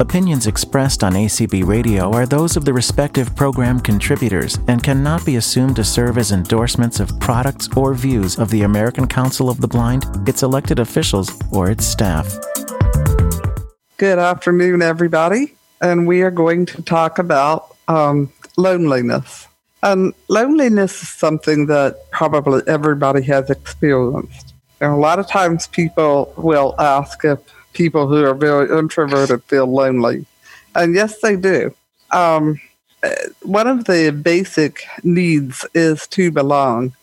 Opinions expressed on ACB Radio are those of the respective program contributors and cannot be assumed to serve as endorsements of products or views of the American Council of the Blind, its elected officials, or its staff. Good afternoon, everybody. And we are going to talk about um, loneliness. And loneliness is something that probably everybody has experienced. And a lot of times people will ask if people who are very introverted feel lonely. And yes, they do. Um, one of the basic needs is to belong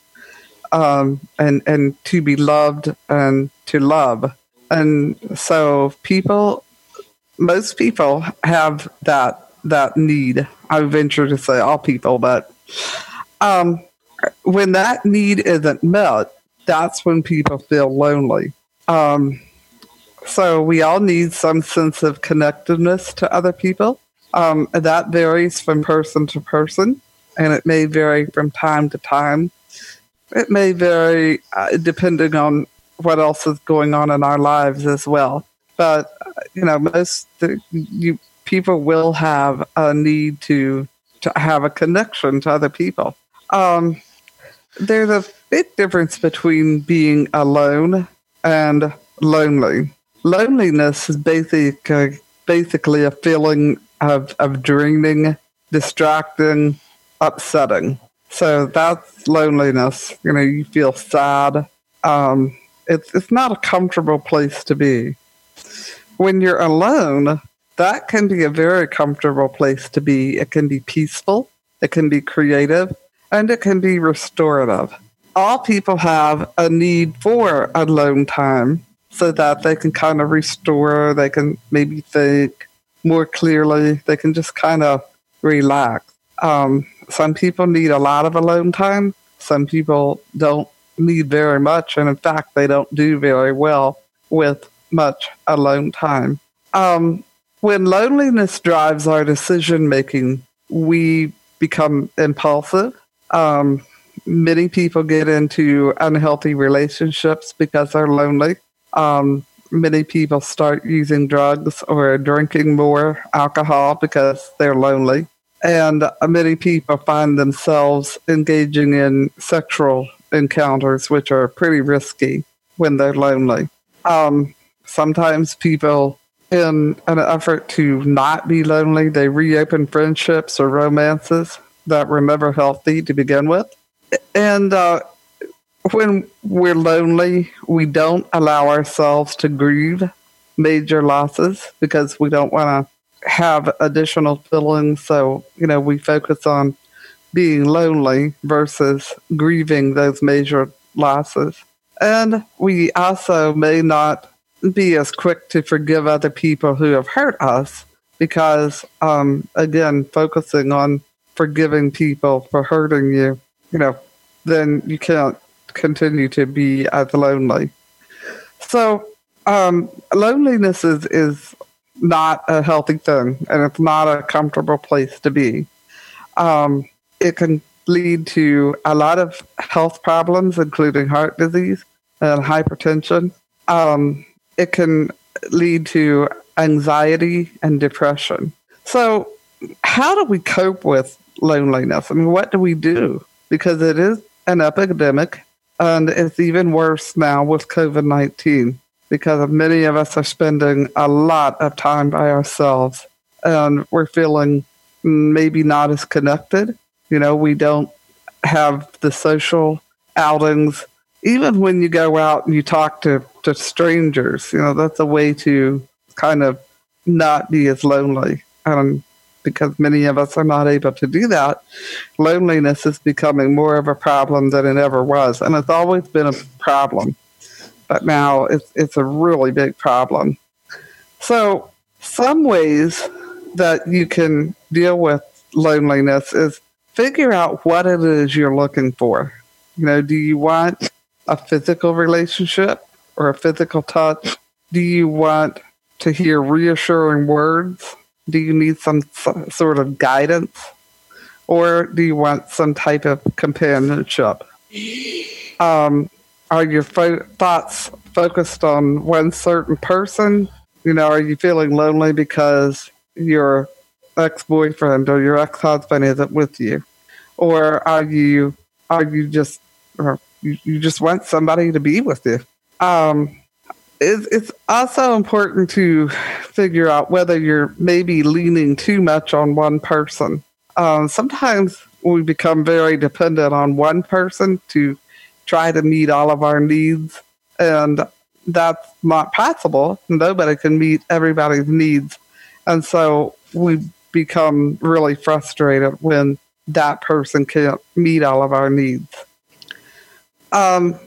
um, and, and to be loved and to love. And so people, most people have that that need. I venture to say all people, but um, when that need isn't met, that's when people feel lonely. Um, so we all need some sense of connectedness to other people. Um, that varies from person to person, and it may vary from time to time. It may vary uh, depending on what else is going on in our lives as well. But you know, most the, you people will have a need to to have a connection to other people. Um, there's a big difference between being alone and lonely loneliness is basic, uh, basically a feeling of, of draining, distracting, upsetting. So that's loneliness. You know, you feel sad. Um, it's, it's not a comfortable place to be. When you're alone, that can be a very comfortable place to be. It can be peaceful, it can be creative, and it can be restorative. All people have a need for alone time so that they can kind of restore, they can maybe think more clearly, they can just kind of relax. Um, some people need a lot of alone time, some people don't need very much, and in fact, they don't do very well with much alone time. Um, when loneliness drives our decision making, we become impulsive. Um, many people get into unhealthy relationships because they're lonely um, many people start using drugs or drinking more alcohol because they're lonely. And many people find themselves engaging in sexual encounters, which are pretty risky when they're lonely. Um, sometimes people, in an effort to not be lonely, they reopen friendships or romances that were never healthy to begin with. And uh, when we're lonely, we don't allow ourselves to grieve major losses because we don't want to have additional feelings. So, you know, we focus on being lonely versus grieving those major losses. And we also may not be as quick to forgive other people who have hurt us because, um, again, focusing on forgiving people for hurting you, you know, then you can't continue to be as lonely. So, um, loneliness is, is not a healthy thing and it's not a comfortable place to be. Um, it can lead to a lot of health problems, including heart disease and hypertension. Um, it can lead to anxiety and depression. So, how do we cope with loneliness? I mean, what do we do? Because it is an epidemic and it's even worse now with COVID 19 because many of us are spending a lot of time by ourselves and we're feeling maybe not as connected. You know, we don't have the social outings. Even when you go out and you talk to, to strangers, you know, that's a way to kind of not be as lonely. And because many of us are not able to do that, loneliness is becoming more of a problem than it ever was. And it's always been a problem, but now it's, it's a really big problem. So, some ways that you can deal with loneliness is figure out what it is you're looking for. You know, do you want a physical relationship or a physical touch? Do you want to hear reassuring words? Do you need some sort of guidance? Or do you want some type of companionship? Um, are your fo- thoughts focused on one certain person You know, are you feeling lonely because your ex boyfriend or your ex husband isn't with you? Or are you are you just or you, you just want somebody to be with you? Um, it's, also important to figure out whether you're maybe leaning too much on one person. Um, sometimes we become very dependent on one person to try to meet all of our needs. And that's not possible. Nobody can meet everybody's needs. And so we become really frustrated when that person can't meet all of our needs. Um,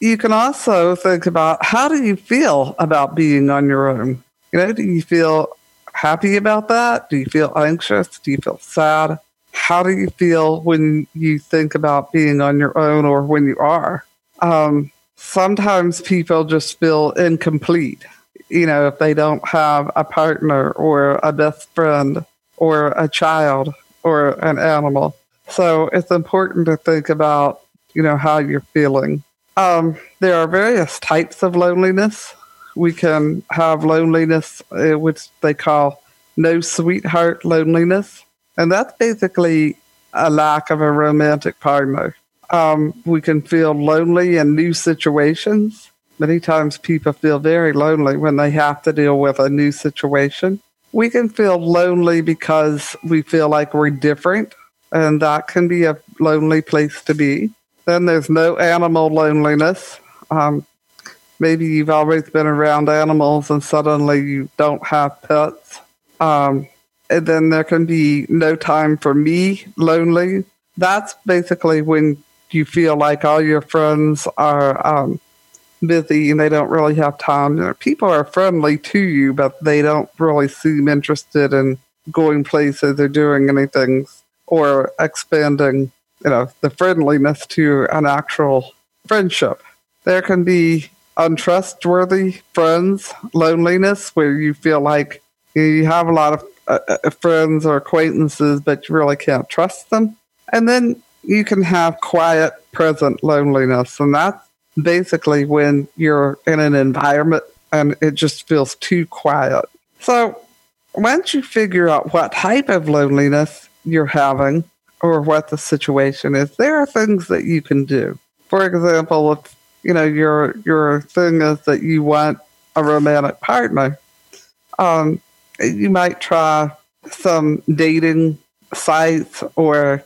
you can also think about how do you feel about being on your own? You know, do you feel happy about that? Do you feel anxious? Do you feel sad? How do you feel when you think about being on your own or when you are? Um, sometimes people just feel incomplete. You know, if they don't have a partner or a best friend or a child or an animal. So it's important to think about, you know, how you're feeling. Um, there are various types of loneliness. We can have loneliness, uh, which they call no sweetheart loneliness. And that's basically a lack of a romantic partner. Um, we can feel lonely in new situations. Many times people feel very lonely when they have to deal with a new situation. We can feel lonely because we feel like we're different, and that can be a lonely place to be. Then there's no animal loneliness. Um, maybe you've always been around animals and suddenly you don't have pets. Um, and then there can be no time for me lonely. That's basically when you feel like all your friends are um, busy and they don't really have time. You know, people are friendly to you, but they don't really seem interested in going places or doing anything or expanding you know, the friendliness to an actual friendship. There can be untrustworthy friends, loneliness, where you feel like you have a lot of uh, uh, friends or acquaintances, but you really can't trust them. And then you can have quiet, present loneliness. And that's basically when you're in an environment and it just feels too quiet. So once you figure out what type of loneliness you're having, or what the situation is, there are things that you can do. For example, if you know your your thing is that you want a romantic partner, um, you might try some dating sites or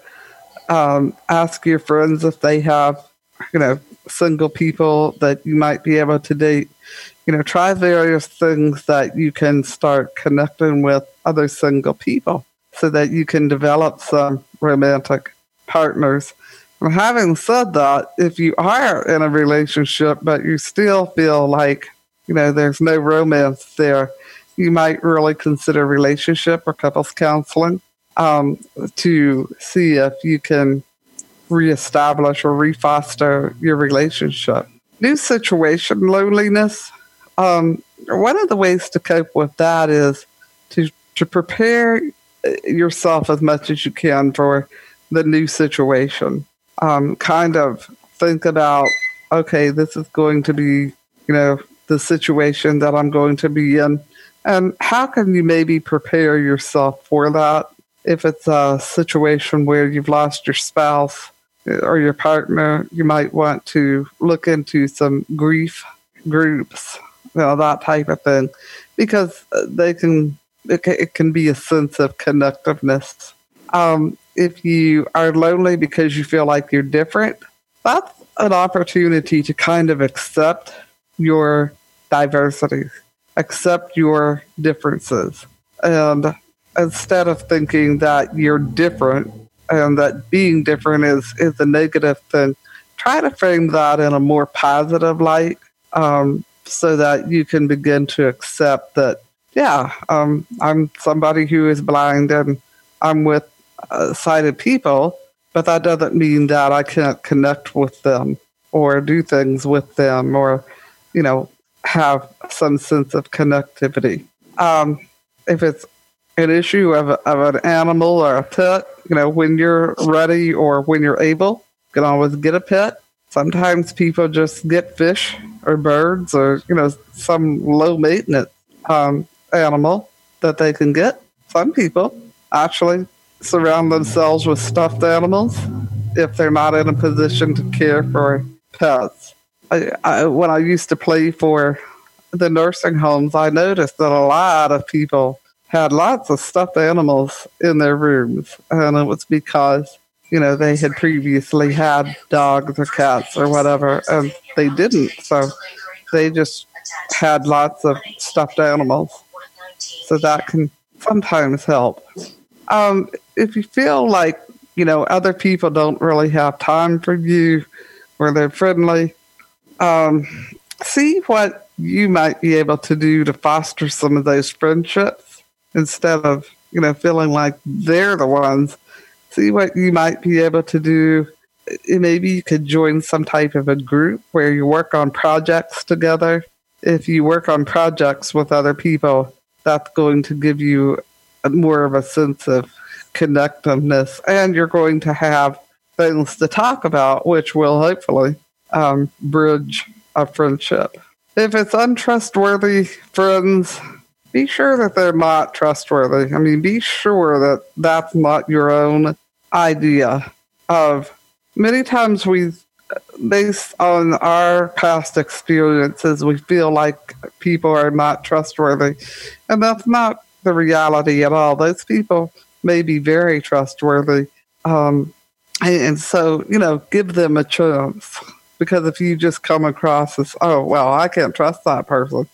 um, ask your friends if they have you know single people that you might be able to date. You know, try various things that you can start connecting with other single people so that you can develop some romantic partners. And having said that, if you are in a relationship but you still feel like, you know, there's no romance there, you might really consider relationship or couples counseling um, to see if you can reestablish or refoster your relationship. New situation loneliness. Um, one of the ways to cope with that is to to prepare Uh, yourself as much as you can for the new situation. Um, kind of think about, okay, this is going to be, you know, the situation that I'm going to be in. And how can you maybe prepare yourself for that? If it's a situation where you've lost your spouse uh, or your partner, you might want to look into some grief groups, you know, that type of thing, because uh, they can it, it can be a sense of connectiveness. Um, if you are lonely because you feel like you're different, that's an opportunity to kind of accept your diversity, accept your differences. And instead of thinking that you're different and that being different is, is a negative thing, try to frame that in a more positive light um, so that you can begin to accept that yeah, um, I'm somebody who is blind and I'm with uh, sighted people, but that doesn't mean that I can't connect with them or do things with them or, you know, have some sense of connectivity. Um, if it's an issue of, of an animal or a pet, you know, when you're ready or when you're able, you can always get a pet. Sometimes people just get fish or birds or, you know, some low maintenance um, animal that they can get. Some people actually surround themselves with stuffed animals if they're not in a position to care for pets. I, I, when I used to play for the nursing homes, I noticed that a lot of people had lots of stuffed animals in their rooms. And it was because, you know, they had previously had dogs or cats or whatever, and they didn't. So they just had lots of stuffed animals. So that can sometimes help. Um, if you feel like, you know, other people don't really have time for you or they're friendly, um, see what you might be able to do to foster some of those friendships instead of, you know, feeling like they're the ones. See what you might be able to do. Maybe you could join some type of a group where you work on projects together. If you work on projects with other people, that's going to give you more of a sense of connectiveness, and you're going to have things to talk about, which will hopefully um, bridge a friendship. If it's untrustworthy friends, be sure that they're not trustworthy. I mean, be sure that that's not your own idea of. Many times we, based on our past experiences, we feel like people are not trustworthy, and that's not the reality at all. Those people may be very trustworthy. Um, and so, you know, give them a chance. Because if you just come across as, oh, well, I can't trust that person,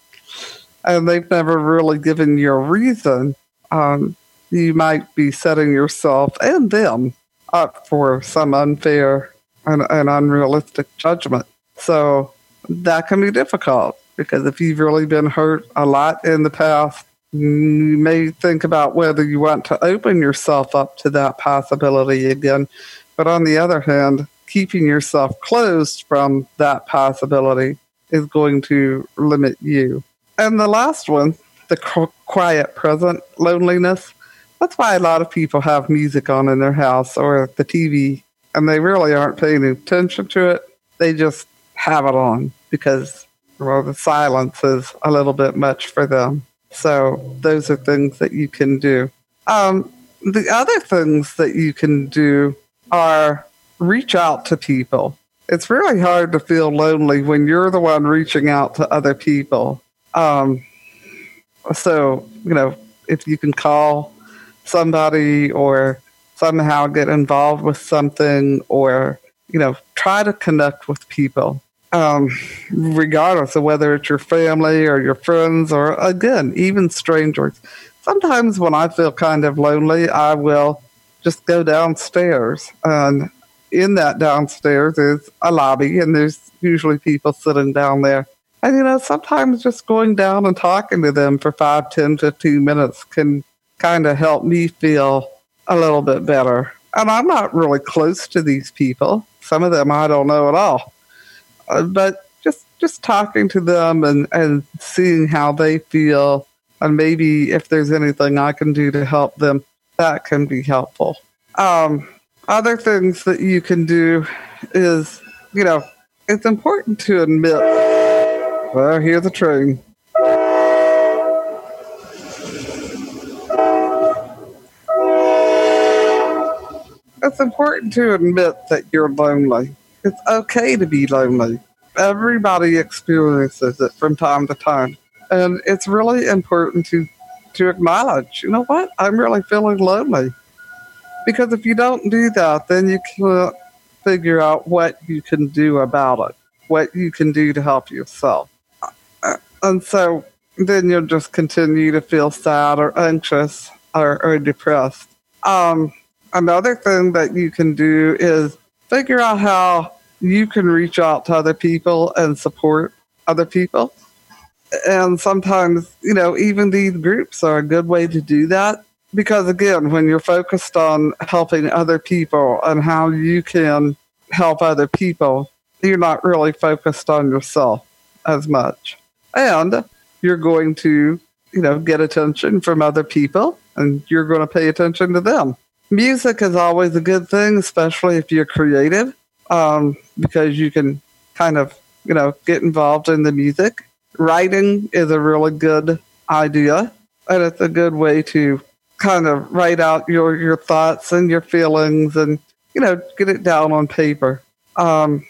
and they've never really given you a reason, um, you might be setting yourself and them up for some unfair and, and unrealistic judgment. So that can be difficult because if you've really been hurt a lot in the past, you may think about whether you want to open yourself up to that possibility again. But on the other hand, keeping yourself closed from that possibility is going to limit you. And the last one, the quiet present loneliness. That's why a lot of people have music on in their house or the TV, and they really aren't paying attention to it. They just have it on because, well, the silence is a little bit much for them. So those are things that you can do. Um, the other things that you can do are reach out to people. It's really hard to feel lonely when you're the one reaching out to other people. Um, so, you know, if you can call somebody or somehow get involved with something or, you know, try to connect with people um, regardless of whether it's your family or your friends or, again, even strangers. Sometimes when I feel kind of lonely, I will just go downstairs. And in that downstairs is a lobby, and there's usually people sitting down there. And, you know, sometimes just going down and talking to them for 5, 10, 15 minutes can kind of help me feel a little bit better. And I'm not really close to these people. Some of them I don't know at all. Uh, but just just talking to them and and seeing how they feel, and maybe if there's anything I can do to help them, that can be helpful. Um, other things that you can do is, you know, it's important to admit. Well, here's a train. It's important to admit that you're lonely. It's okay to be lonely. Everybody experiences it from time to time. And it's really important to, to acknowledge, you know what? I'm really feeling lonely. Because if you don't do that, then you can't figure out what you can do about it, what you can do to help yourself. And so then you'll just continue to feel sad or anxious or, or depressed. Um, another thing that you can do is figure out how you can reach out to other people and support other people. And sometimes, you know, even these groups are a good way to do that. Because again, when you're focused on helping other people and how you can help other people, you're not really focused on yourself as much. And you're going to, you know, get attention from other people and you're going to pay attention to them. Music is always a good thing, especially if you're creative um, because you can kind of, you know, get involved in the music. Writing is a really good idea, and it's a good way to kind of write out your your thoughts and your feelings, and you know, get it down on paper. Um,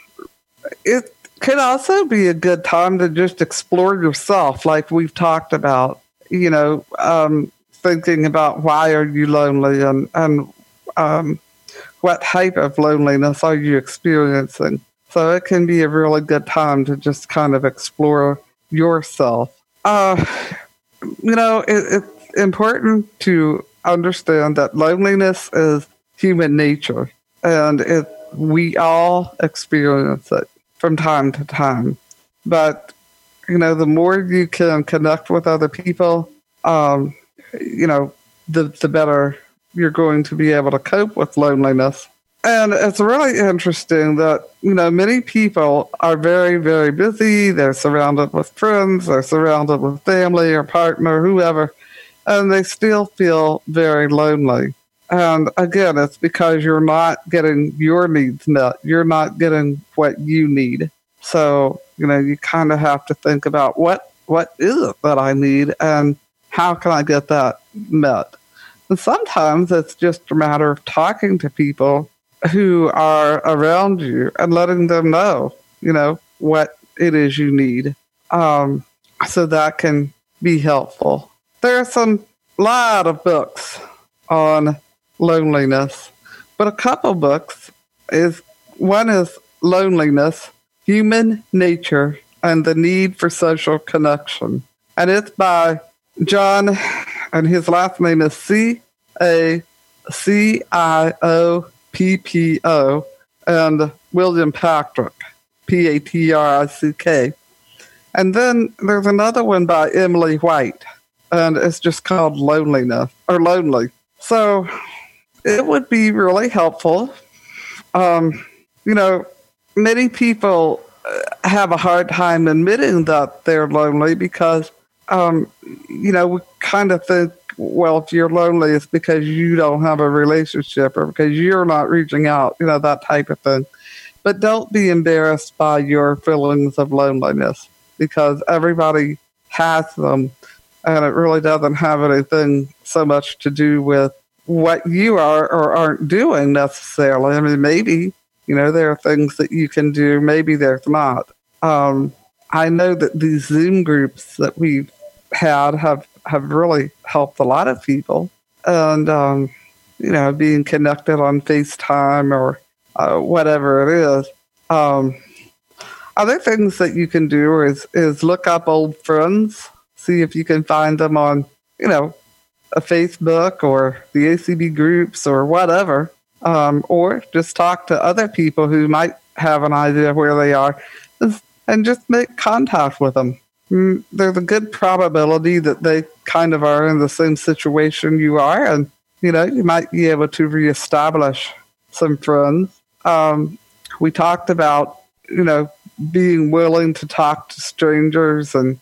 it could also be a good time to just explore yourself, like we've talked about. You know, um, thinking about why are you lonely and and um, what type of loneliness are you experiencing. So it can be a really good time to just kind of explore yourself. Uh, you know, it, it's important to understand that loneliness is human nature, and it we all experience it from time to time. But you know, the more you can connect with other people, um, you know, the the better you're going to be able to cope with loneliness. And it's really interesting that, you know, many people are very, very busy. They're surrounded with friends, they're surrounded with family or partner, whoever, and they still feel very lonely. And again, it's because you're not getting your needs met. You're not getting what you need. So, you know, you kind of have to think about what what is it that I need and how can I get that met? And sometimes it's just a matter of talking to people who are around you and letting them know, you know, what it is you need. Um, so that can be helpful. There are some lot of books on loneliness, but a couple books is one is loneliness, human nature, and the need for social connection. And it's by John, and his last name is C A C I O P P O, and William Patrick, P A T R I C K. And then there's another one by Emily White, and it's just called Loneliness or Lonely. So it would be really helpful. Um, you know, many people uh, have a hard time admitting that they're lonely because um, you know, we kind of think, well, if you're lonely, it's because you don't have a relationship or because you're not reaching out, you know, that type of thing. But don't be embarrassed by your feelings of loneliness because everybody has them. And it really doesn't have anything so much to do with what you are or aren't doing necessarily. I mean, maybe, you know, there are things that you can do, maybe there's not. Um, I know that these Zoom groups that we've had have have really helped a lot of people, and um, you know, being connected on FaceTime or uh, whatever it is. Um, other things that you can do is is look up old friends, see if you can find them on you know a Facebook or the ACB groups or whatever, um, or just talk to other people who might have an idea where they are, and just make contact with them. Mm, there's a good probability that they kind of are in the same situation you are, and you know you might be able to reestablish some friends. Um, we talked about you know being willing to talk to strangers and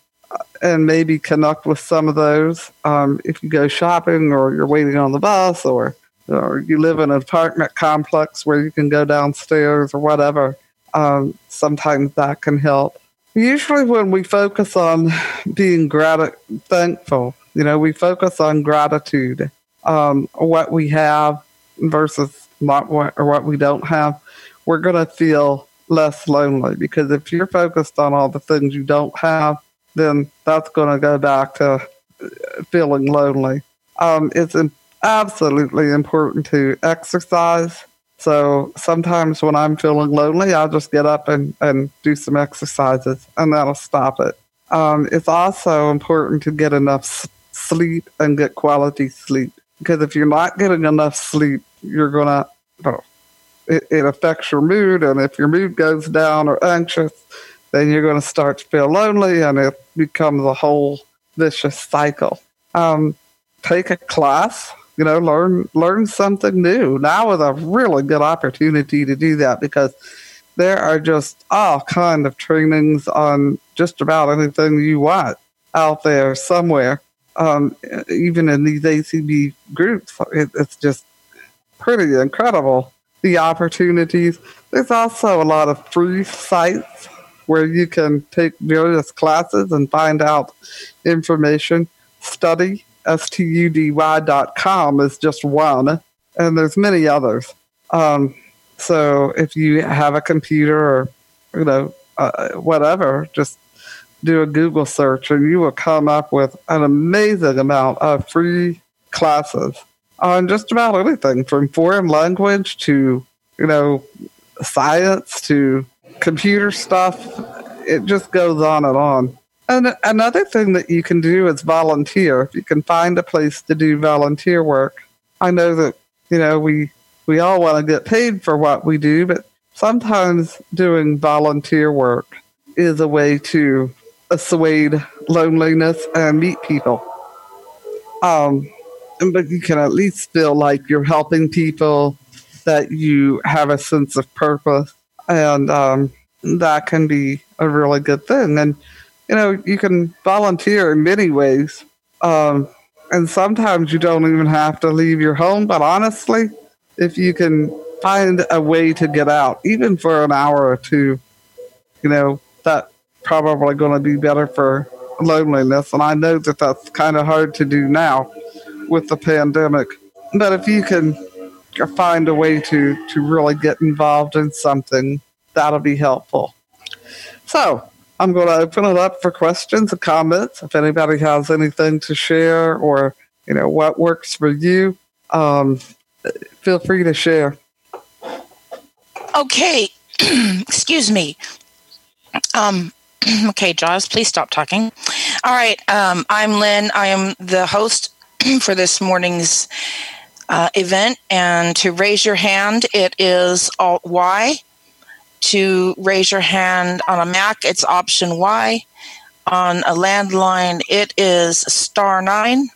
and maybe connect with some of those um, if you go shopping or you're waiting on the bus or or you live in an apartment complex where you can go downstairs or whatever. Um, sometimes that can help. Usually, when we focus on being grat- thankful, you know, we focus on gratitude, um, what we have versus not what or what we don't have. We're going to feel less lonely because if you're focused on all the things you don't have, then that's going to go back to uh, feeling lonely. Um, it's absolutely important to exercise so sometimes when I'm feeling lonely, I'll just get up and, and do some exercises and that'll stop it. Um, it's also important to get enough sleep and get quality sleep because if you're not getting enough sleep, you're going to, well, it, it affects your mood. And if your mood goes down or anxious, then you're going to start to feel lonely and it becomes a whole vicious cycle. Um, take a class you know, learn learn something new. Now is a really good opportunity to do that because there are just all kind of trainings on just about anything you want out there somewhere. Um, even in these ACB groups, it, it's just pretty incredible the opportunities. There's also a lot of free sites where you can take various classes and find out information study, S-T-U-D-Y dot com is just one, and there's many others. Um, so if you have a computer or, you know, uh, whatever, just do a Google search and you will come up with an amazing amount of free classes on just about anything from foreign language to, you know, science to computer stuff. It just goes on and on. And another thing that you can do is volunteer. If you can find a place to do volunteer work. I know that, you know, we we all want to get paid for what we do, but sometimes doing volunteer work is a way to assuage loneliness and meet people. Um, but you can at least feel like you're helping people, that you have a sense of purpose, and um, that can be a really good thing. And you know, you can volunteer in many ways. Um, and sometimes you don't even have to leave your home. But honestly, if you can find a way to get out, even for an hour or two, you know, that's probably going to be better for loneliness. And I know that that's kind of hard to do now with the pandemic. But if you can find a way to, to really get involved in something, that'll be helpful. So I'm going to open it up for questions and comments. If anybody has anything to share or, you know, what works for you, um, feel free to share. Okay. Excuse me. Um, okay, Jaws, please stop talking. All right. Um, I'm Lynn. I am the host for this morning's uh, event. And to raise your hand, it is Alt Y to raise your hand on a Mac, it's option Y. On a landline, it is star nine.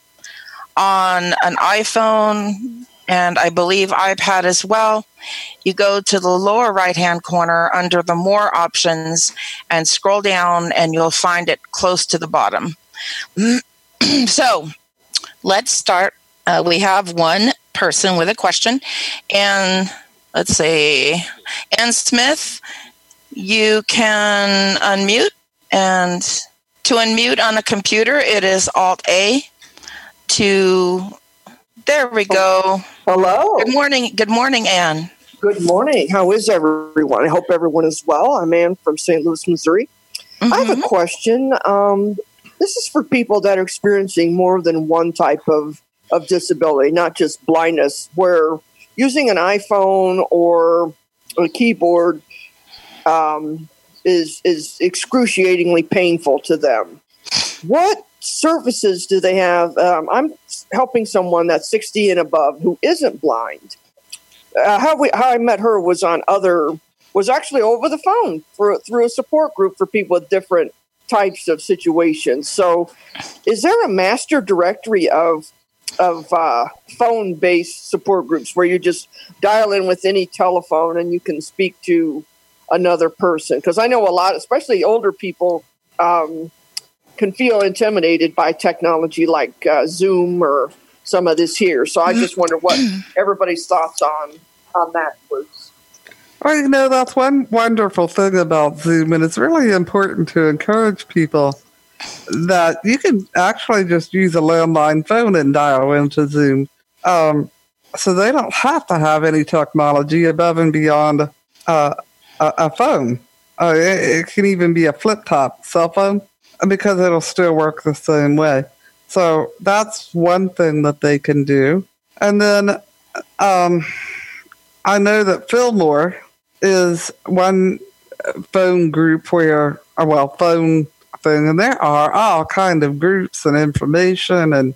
On an iPhone and I believe iPad as well, you go to the lower right hand corner under the more options and scroll down, and you'll find it close to the bottom. so let's start. Uh, we have one person with a question, and let's see, Ann Smith, you can unmute. And to unmute on a computer, it is Alt A. To, there we go. Hello. Good morning. Good morning, Ann. Good morning. How is everyone? I hope everyone is well. I'm Ann from St. Louis, Missouri. Mm-hmm. I have a mm-hmm. question. Um, this is for people that are experiencing more than one type of, of disability, not just blindness, where using an iPhone or a keyboard um, is is excruciatingly painful to them. What services do they have? Um, I'm helping someone that's 60 and above who isn't blind. Uh, how we how I met her was on other was actually over the phone for through a support group for people with different types of situations. So, is there a master directory of of uh, phone based support groups where you just dial in with any telephone and you can speak to another person. Because I know a lot, especially older people, um, can feel intimidated by technology like uh, Zoom or some of this here. So I just wonder what everybody's thoughts on on that was. Well, you know, that's one wonderful thing about Zoom, and it's really important to encourage people that you can actually just use a landline phone and dial into Zoom. Um, so they don't have to have any technology above and beyond uh, a, a, phone. Uh, it, it, can even be a flip top cell phone because it'll still work the same way. So that's one thing that they can do. And then um, I know that Fillmore is one phone group where, uh, well, phone thing, and there are all kind of groups and information and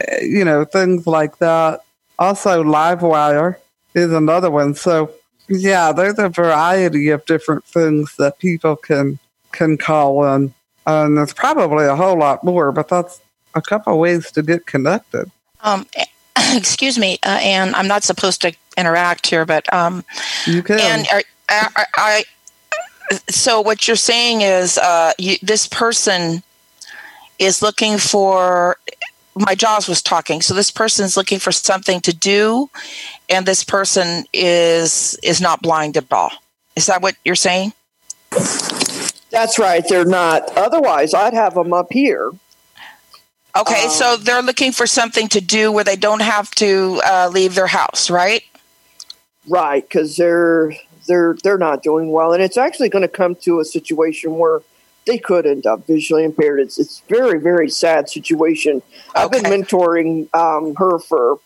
eh, you know things like that. Also, Livewire is another one. So yeah, there's a variety of different things that people can can call in, and there's probably a whole lot more, but that's a couple ways to get connected. Um, excuse me, uh, and I'm not supposed to interact here, but um, you can. And are, are, are, so what you're saying is uh, you, this person is looking for my jaws was talking. So this person is looking for something to do and this person is is not blind at all. Is that what you're saying? That's right. They're not. Otherwise i'd have them up here. Okay, um, so they're looking for something to do where they don't have to uh, leave their house, right? Right, because they're they're they're not doing well, and it's actually going to come to a situation where they could end up visually impaired. It's it's very very sad situation. Okay. I've been mentoring um, her for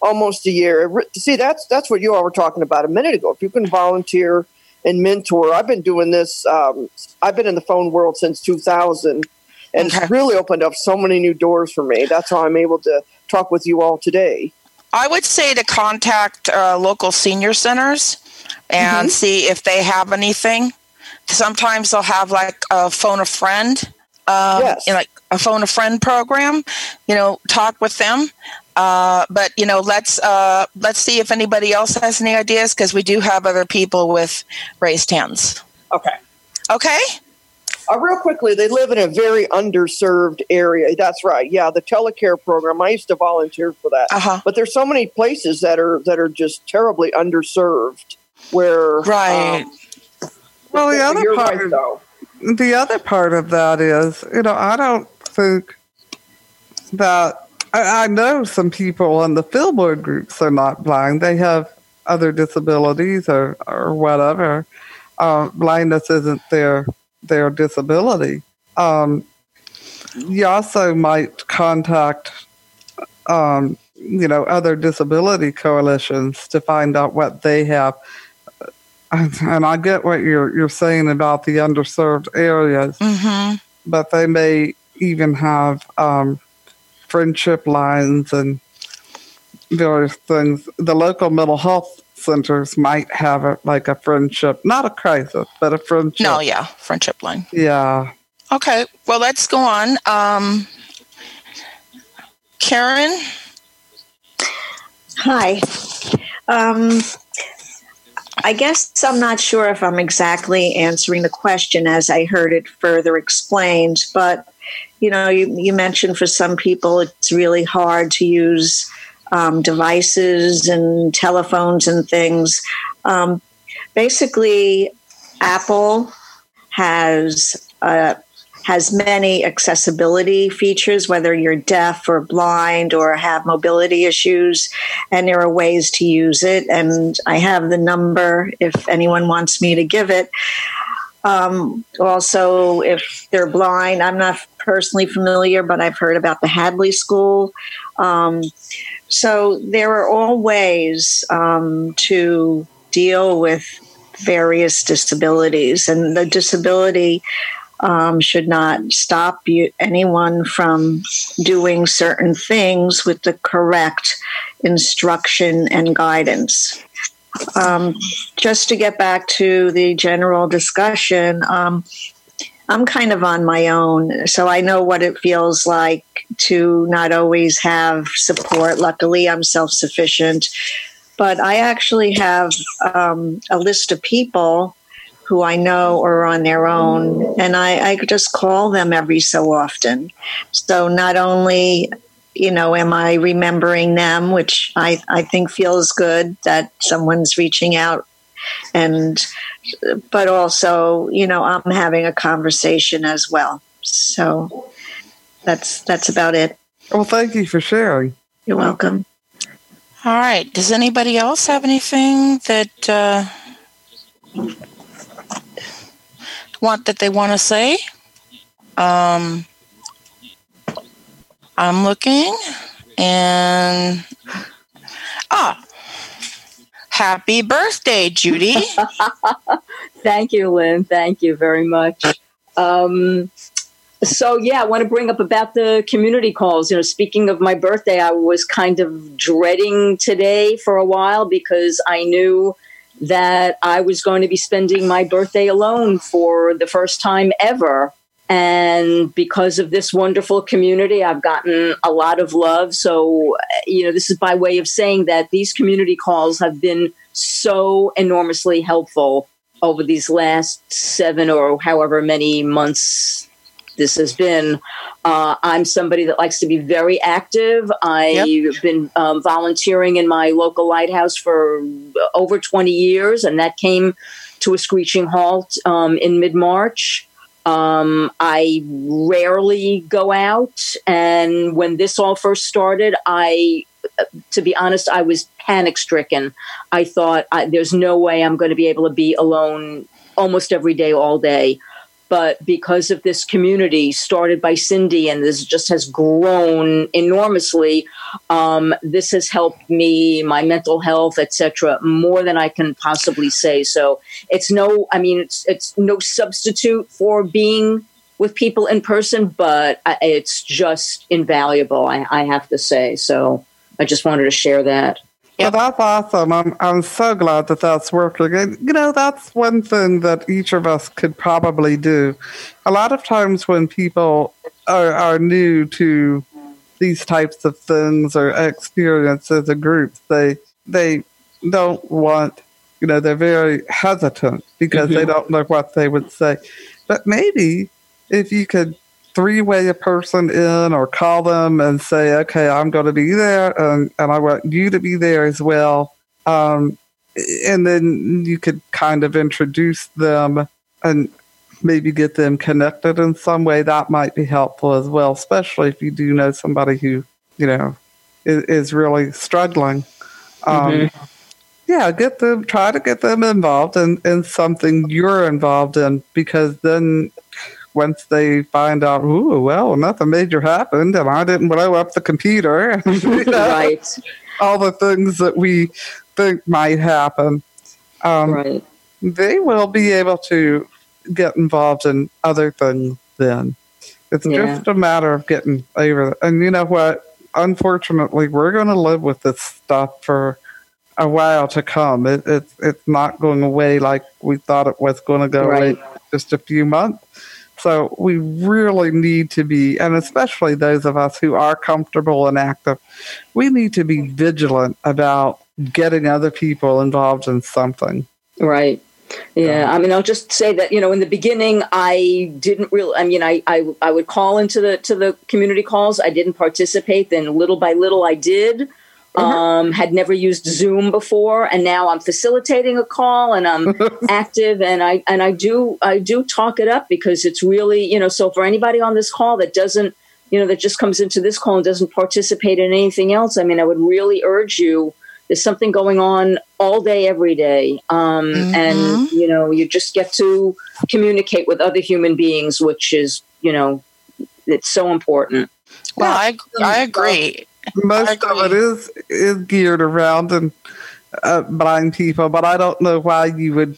almost a year. See, that's that's what you all were talking about a minute ago. If you can volunteer and mentor, I've been doing this. Um, I've been in the phone world since 2000, and okay. it's really opened up so many new doors for me. That's how I'm able to talk with you all today. I would say to contact uh, local senior centers and mm-hmm. see if they have anything. Sometimes they'll have like a phone a friend, um, yes. you know, like a phone a friend program. You know, talk with them. Uh, but you know, let's uh, let's see if anybody else has any ideas because we do have other people with raised hands. Okay. Okay. Uh, real quickly, they live in a very underserved area. That's right. Yeah, the telecare program. I used to volunteer for that. Uh-huh. But there's so many places that are that are just terribly underserved. Where right. Um, well, the other part, right, though. the other part of that is, you know, I don't think that I, I know some people on the Fillboard groups are not blind. They have other disabilities or or whatever. Uh, blindness isn't their their disability. Um, you also might contact, um, you know, other disability coalitions to find out what they have. And I get what you're you're saying about the underserved areas, mm-hmm. but they may even have um, friendship lines and various things. The local mental health centers might have a, like a friendship, not a crisis, but a friendship. No, yeah, friendship line. Yeah. Okay, well, let's go on. Um, Karen? Hi. Um, I guess I'm not sure if I'm exactly answering the question as I heard it further explained, but you know, you, you mentioned for some people it's really hard to use um, devices and telephones and things. Um, basically, Apple has uh, has many accessibility features, whether you're deaf or blind or have mobility issues, and there are ways to use it. And I have the number if anyone wants me to give it. Um, also, if they're blind, I'm not personally familiar, but I've heard about the Hadley School. Um, so there are all ways um, to deal with various disabilities, and the disability um, should not stop you, anyone from doing certain things with the correct instruction and guidance. Um, just to get back to the general discussion, um, I'm kind of on my own, so I know what it feels like to not always have support. Luckily, I'm self sufficient, but I actually have um, a list of people who I know are on their own, and I, I just call them every so often. So not only you know, am I remembering them, which I, I think feels good that someone's reaching out and but also, you know, I'm having a conversation as well. So that's that's about it. Well, thank you for sharing. You're welcome. All right. Does anybody else have anything that uh, want that they want to say? Um, I'm looking, and ah, Happy birthday, Judy. Thank you, Lynn. Thank you very much. Um, so yeah, I want to bring up about the community calls. You know, speaking of my birthday, I was kind of dreading today for a while because I knew that I was going to be spending my birthday alone for the first time ever. And because of this wonderful community, I've gotten a lot of love. So, you know, this is by way of saying that these community calls have been so enormously helpful over these last seven or however many months this has been. Uh, I'm somebody that likes to be very active. I've yep. been um, volunteering in my local lighthouse for over 20 years, and that came to a screeching halt um, in mid March. Um, I rarely go out, and when this all first started, I, to be honest, I was panic stricken. I thought I, there's no way I'm going to be able to be alone almost every day, all day but because of this community started by Cindy and this just has grown enormously, um, this has helped me, my mental health, etc., more than I can possibly say. So it's no, I mean, it's it's no substitute for being with people in person, but it's just invaluable. I, I have to say. So I just wanted to share that. Well, that's awesome. I'm, I'm so glad that that's working. And, you know, that's one thing that each of us could probably do. A lot of times when people are, are new to these types of things or experiences or groups, they, they don't want, you know, they're very hesitant because mm-hmm. they don't know what they would say. But maybe if you could three way a person in or call them and say, okay, I'm going to be there and, and I want you to be there as well. Um, and then you could kind of introduce them and maybe get them connected in some way. That might be helpful as well, especially if you do know somebody who, you know, is, is really struggling. Um, mm-hmm. Yeah, get them, try to get them involved in, in something you're involved in because then once they find out, ooh, well, nothing major happened and I didn't blow up the computer. you know, right. All the things that we think might happen. Um, right. They will be able to get involved in other things then. It's yeah. just a matter of getting over it. And you know what? Unfortunately, we're going to live with this stuff for a while to come. It, it, it's not going away like we thought it was going to go right. away just a few months. So we really need to be, and especially those of us who are comfortable and active, we need to be vigilant about getting other people involved in something. Right. Yeah, I mean, I'll just say that you know, in the beginning, I didn't really. I mean, I, I I would call into the to the community calls. I didn't participate. Then little by little, I did. Mm-hmm. Um, had never used Zoom before, and now I'm facilitating a call, and I'm active, and I and I do I do talk it up because it's really you know. So for anybody on this call that doesn't you know that just comes into this call and doesn't participate in anything else, I mean, I would really urge you. There's something going on all day, every day, um, mm-hmm. and you know you just get to communicate with other human beings, which is you know it's so important. Well, I I agree most of it is is geared around and uh, blind people, but I don't know why you would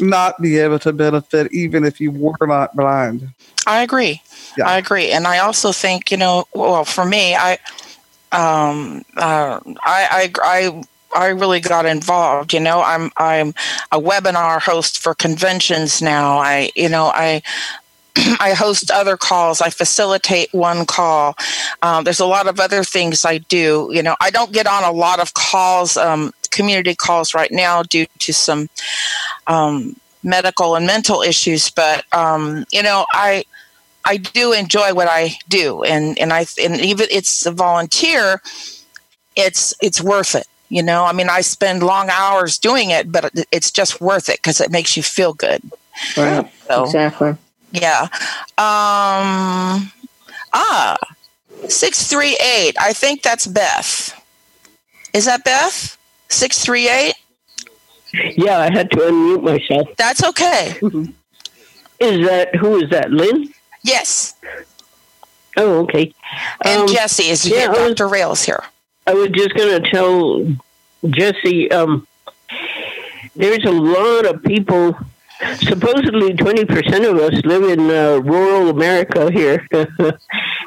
not be able to benefit even if you were not blind. I agree. Yeah. I agree, and I also think you know, well, for me, I, um, uh, I, I, I I really got involved. You know, I'm I'm a webinar host for conventions now. I you know I I host other calls. I facilitate one call. Um, there's a lot of other things I do. You know, I don't get on a lot of calls, um, community calls right now due to some um, medical and mental issues. But um, you know, I I do enjoy what I do, and and I and even it's a volunteer. It's it's worth it. You know, I mean, I spend long hours doing it, but it's just worth it because it makes you feel good. Right. So, exactly. Yeah. Um, ah, 638. I think that's Beth. Is that Beth? 638? Yeah, I had to unmute myself. That's okay. Is that, who is that, Lynn? Yes. Oh, okay. And um, Jesse is yeah, here. Dr. Was, Rails here. I was just going to tell Jesse um, there's a lot of people supposedly 20% of us live in uh, rural America here.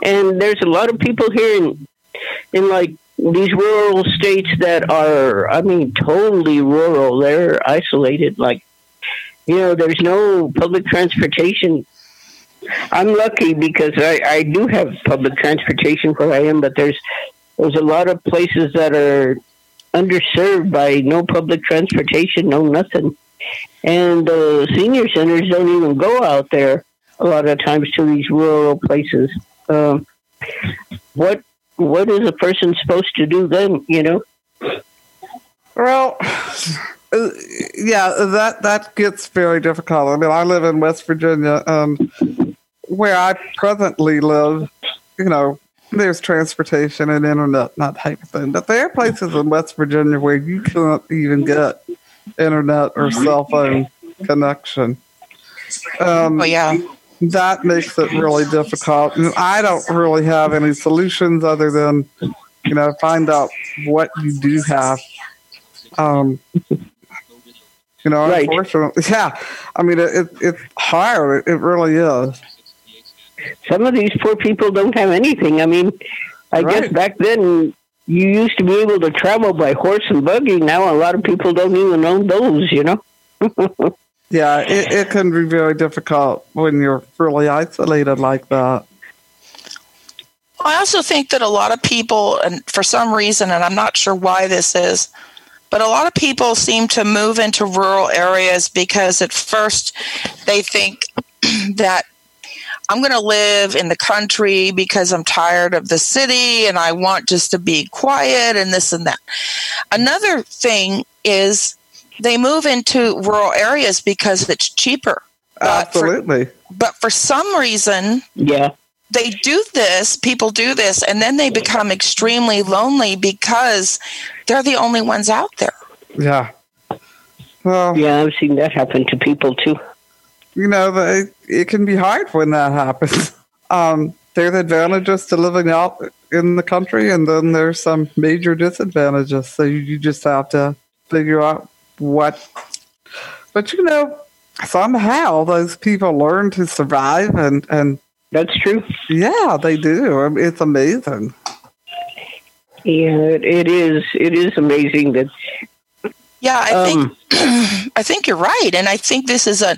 and there's a lot of people here in, in like these rural states that are, I mean, totally rural. They're isolated. Like, you know, there's no public transportation. I'm lucky because I, I do have public transportation where I am, but there's there's a lot of places that are underserved by no public transportation, no nothing. And the senior centers don't even go out there a lot of times to these rural places. Um, what what is a person supposed to do then? You know. Well, yeah, that that gets very difficult. I mean, I live in West Virginia, um, where I presently live. You know, there's transportation and internet, not type of thing. But there are places in West Virginia where you can't even get internet or cell phone connection. Um, oh yeah, that makes it really difficult. And I don't really have any solutions other than you know find out what you do have. Um, you know, right. unfortunately, yeah. I mean, it, it, it's hard. It, it really is. Some of these poor people don't have anything. I mean, I right. guess back then you used to be able to travel by horse and buggy. Now a lot of people don't even own those, you know? yeah, it, it can be very difficult when you're really isolated like that. I also think that a lot of people, and for some reason, and I'm not sure why this is, but a lot of people seem to move into rural areas because at first they think that I'm going to live in the country because I'm tired of the city and I want just to be quiet and this and that. Another thing is they move into rural areas because it's cheaper. Absolutely. But for, but for some reason, yeah. They do this, people do this, and then they become extremely lonely because they're the only ones out there. Yeah. Well, yeah, I've seen that happen to people too you know, it, it can be hard when that happens. Um, there's advantages to living out in the country, and then there's some major disadvantages. So you, you just have to figure out what. But you know, somehow those people learn to survive, and and that's true. Yeah, they do. I mean, it's amazing. Yeah, it, it is. It is amazing that. Yeah, I um, think I think you're right, and I think this is a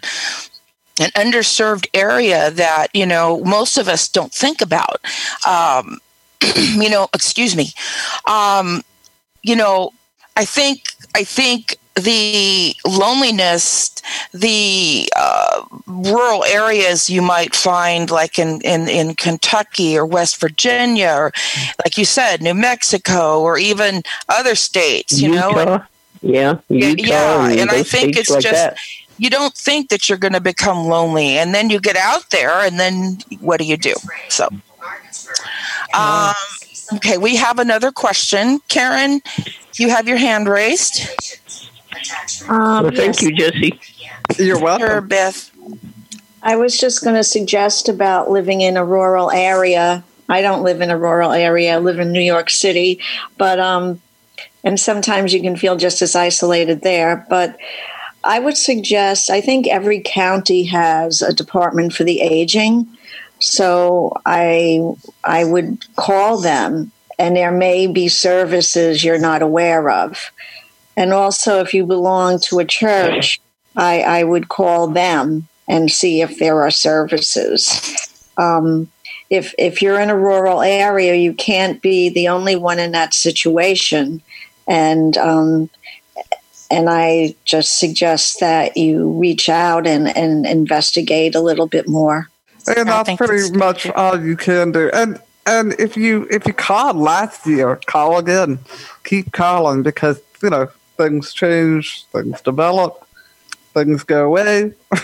an underserved area that you know most of us don't think about. Um, you know, excuse me. Um, you know, I think I think the loneliness, the uh, rural areas you might find, like in, in, in Kentucky or West Virginia, or like you said, New Mexico, or even other states, you Utah. know. Yeah, Utah yeah, and, and I think it's like just that you don't think that you're going to become lonely and then you get out there and then what do you do? So um, okay we have another question. Karen you have your hand raised? Um, well, thank yes. you jesse. You're welcome. Sure, beth. I was just going to suggest about living in a rural area. I don't live in a rural area. I live in new york city but um and sometimes you can feel just as isolated there but I would suggest, I think every county has a department for the aging. So I, I would call them, and there may be services you're not aware of. And also, if you belong to a church, I, I would call them and see if there are services. Um, if if you're in a rural area, you can't be the only one in that situation, and um, and I just suggest that you reach out and, and investigate a little bit more. And that's pretty much all you can do. And and if you if you called last year, call again. Keep calling because you know things change, things develop, things go away.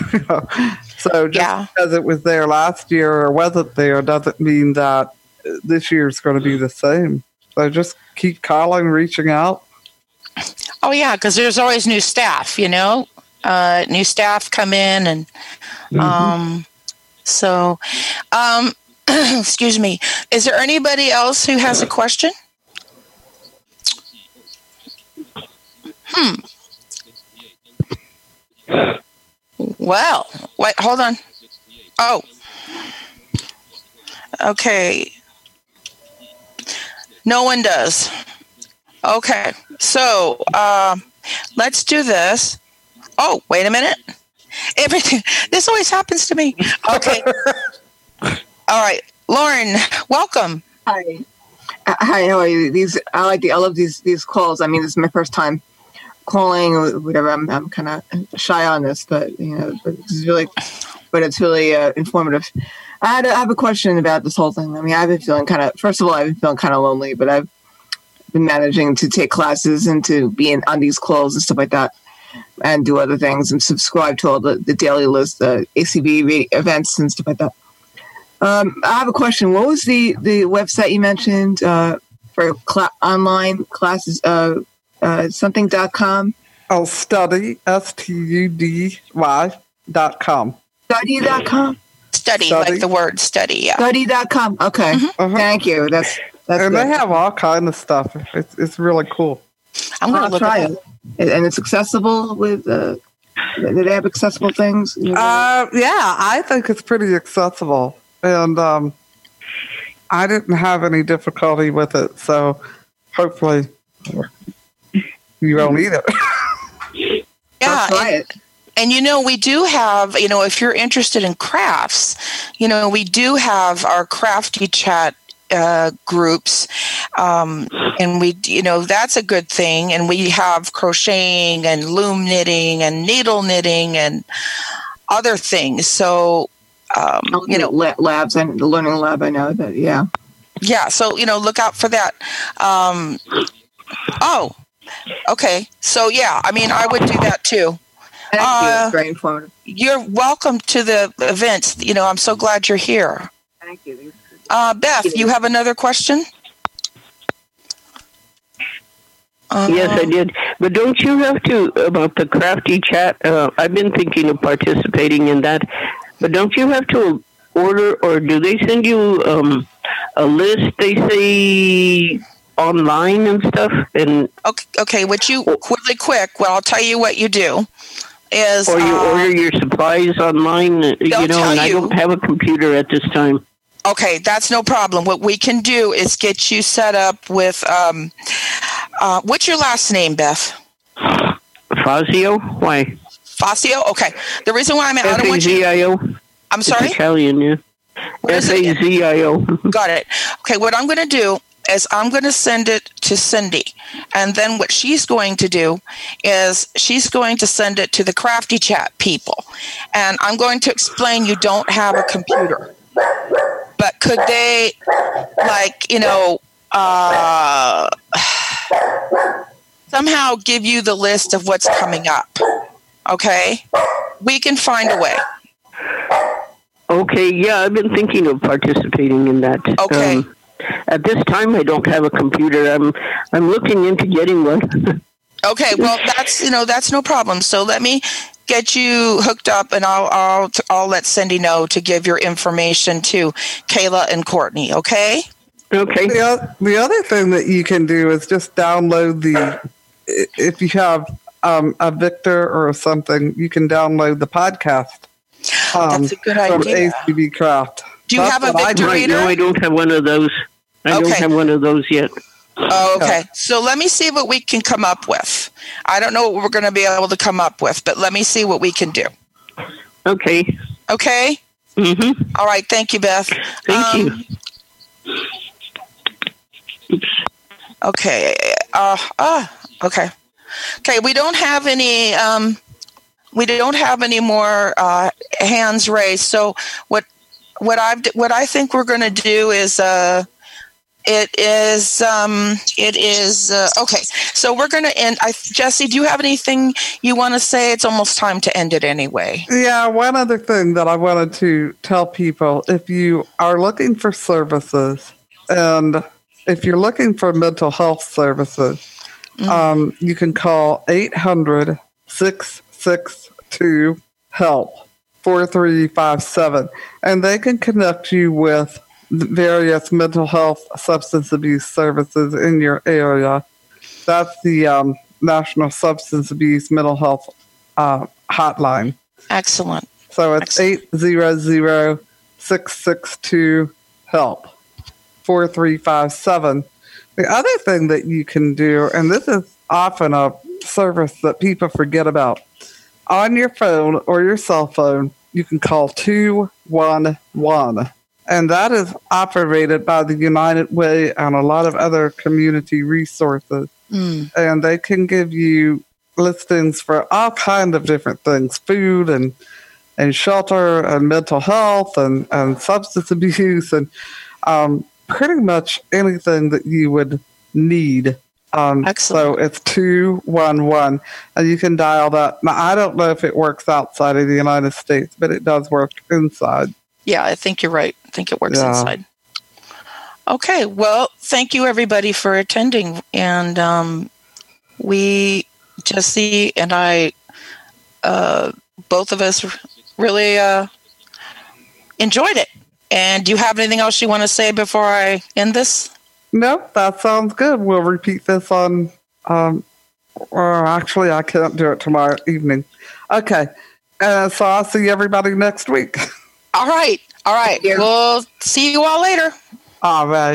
so just yeah. because it was there last year or wasn't there doesn't mean that this year is going to be the same. So just keep calling, reaching out. Oh yeah, because there's always new staff. You know, uh, new staff come in, and mm-hmm. um, so um, excuse me. Is there anybody else who has a question? Hmm. Well, wait, hold on. Oh. Okay. No one does. Okay, so uh, let's do this. Oh, wait a minute. Everything. This always happens to me. Okay. All right, Lauren, welcome. Hi. Uh, hi. How are you? These I like the I love these these calls. I mean, this is my first time calling or whatever. I'm I'm kind of shy on this, but you know, but it's really, but it's really uh, informative. I had a, I have a question about this whole thing. I mean, I've been feeling kind of. First of all, I've been feeling kind of lonely, but I've been managing to take classes and to be in, on these calls and stuff like that. and do other things and subscribe to all the, the daily list, the ACB events and stuff like that. Um, I have a question. What was the, the website you mentioned uh, for cl- online classes? Uh, uh, something.com? Oh, study, S T U D Y dot com. Study.com? Study, Study. like the word study. Yeah. Study.com. Okay. Uh-huh. Thank you. That's that's and good. they have all kind of stuff. It's it's really cool. I'm going to I'll look try at it. And and it's accessible with, uh, do they have accessible things? Uh, yeah, I think it's pretty accessible, and um, I didn't have any difficulty with it. So hopefully, you won't either. Yeah, I'll try and, it. and you know we do have you know if you're interested in crafts, you know we do have our crafty chat uh, groups, um, and we you know that's a good thing. And we have crocheting and loom knitting and needle knitting and other things. So um, you know la- labs and the learning lab. I know that. Yeah. yeah so you know look out for that um oh okay so yeah i mean i would do that too Thank you. uh, Very informative. You're welcome to the events. you know i'm so glad you're here Thank you. Uh beth you have another question uh, Yes, I did. But don't you have to about the crafty chat? Uh, I've been thinking of participating in that, but don't you have to order, or do they send you um, a list? They say online and stuff, and okay okay what you really quick well i'll tell you what you do is or you uh, order your supplies online. You know, and I don't have a computer at this time. Okay, that's no problem. What we can do is get you set up with um uh what's your last name, Beth? Fazio? Why? Fazio? Okay. The reason why I'm I F don't A want you Z I O. I'm It's sorry? Italian, yeah. F A? Z I O. Got it. Okay, what I'm gonna do is I'm gonna send it to Cindy. And then what she's going to do is she's going to send it to the crafty chat people. And I'm going to explain you don't have a computer. But could they like, you know, uh somehow give you the list of what's coming up. Okay? We can find a way. Okay, yeah, I've been thinking of participating in that. Um, Okay. at this time, I don't have a computer. I'm I'm looking into getting one. Okay, well that's you know that's no problem. So let me get you hooked up, and I'll I'll I'll let Cindy know to give your information to Kayla and Courtney. Okay. okay. The, the other thing that you can do is just download the, if you have um, a Victor or something, you can download the podcast. Um, That's a good from idea. ACB Craft. Do you That's have a what I do. Victor no. I don't have one of those. I don't have one of those yet. Oh, okay. So let me see what we can come up with. I don't know what we're going to be able to come up with, but let me see what we can do. Okay. Okay. Mm-hmm. All right. Thank you, Beth. Thank Um, you. Okay. Uh, uh, okay. Okay. We don't have any. Um, we don't have any more uh, hands raised. So what? What I've what I think we're going to do is. Uh, it is. Um, it is. Uh, okay. So we're going to end. I, Jesse, do you have anything you want to say? It's almost time to end it anyway. Yeah, one other thing that I wanted to tell people if you are looking for services and if you're looking for mental health services, um, you can call 800 662 HELP 4357 and they can connect you with various mental health substance abuse services in your area. That's the um, National Substance Abuse Mental Health uh, Hotline. Excellent. So it's eight zero zero six six two help four three five seven. The other thing that you can do, and this is often a service that people forget about, on your phone or your cell phone, you can call two one one, and that is operated by the United Way and a lot of other community resources Mm. and they can give you listings for all kind of different things food and and shelter and mental health and, and substance abuse and um, pretty much anything that you would need Um, Excellent. So it's 211. And you can dial that. Now, I don't know if it works outside of the United States, but it does work inside. Yeah, I think you're right. Think it works Yeah. inside. Okay, well, thank you everybody for attending. And um, we, Jesse and I, uh, both of us really uh, enjoyed it. And do you have anything else you want to say before I end this? Nope, that sounds good. We'll repeat this on. Um, or actually, I can't do it tomorrow evening. Okay. Uh, so I'll see everybody next week. All right. All right. We'll see you all later. All right.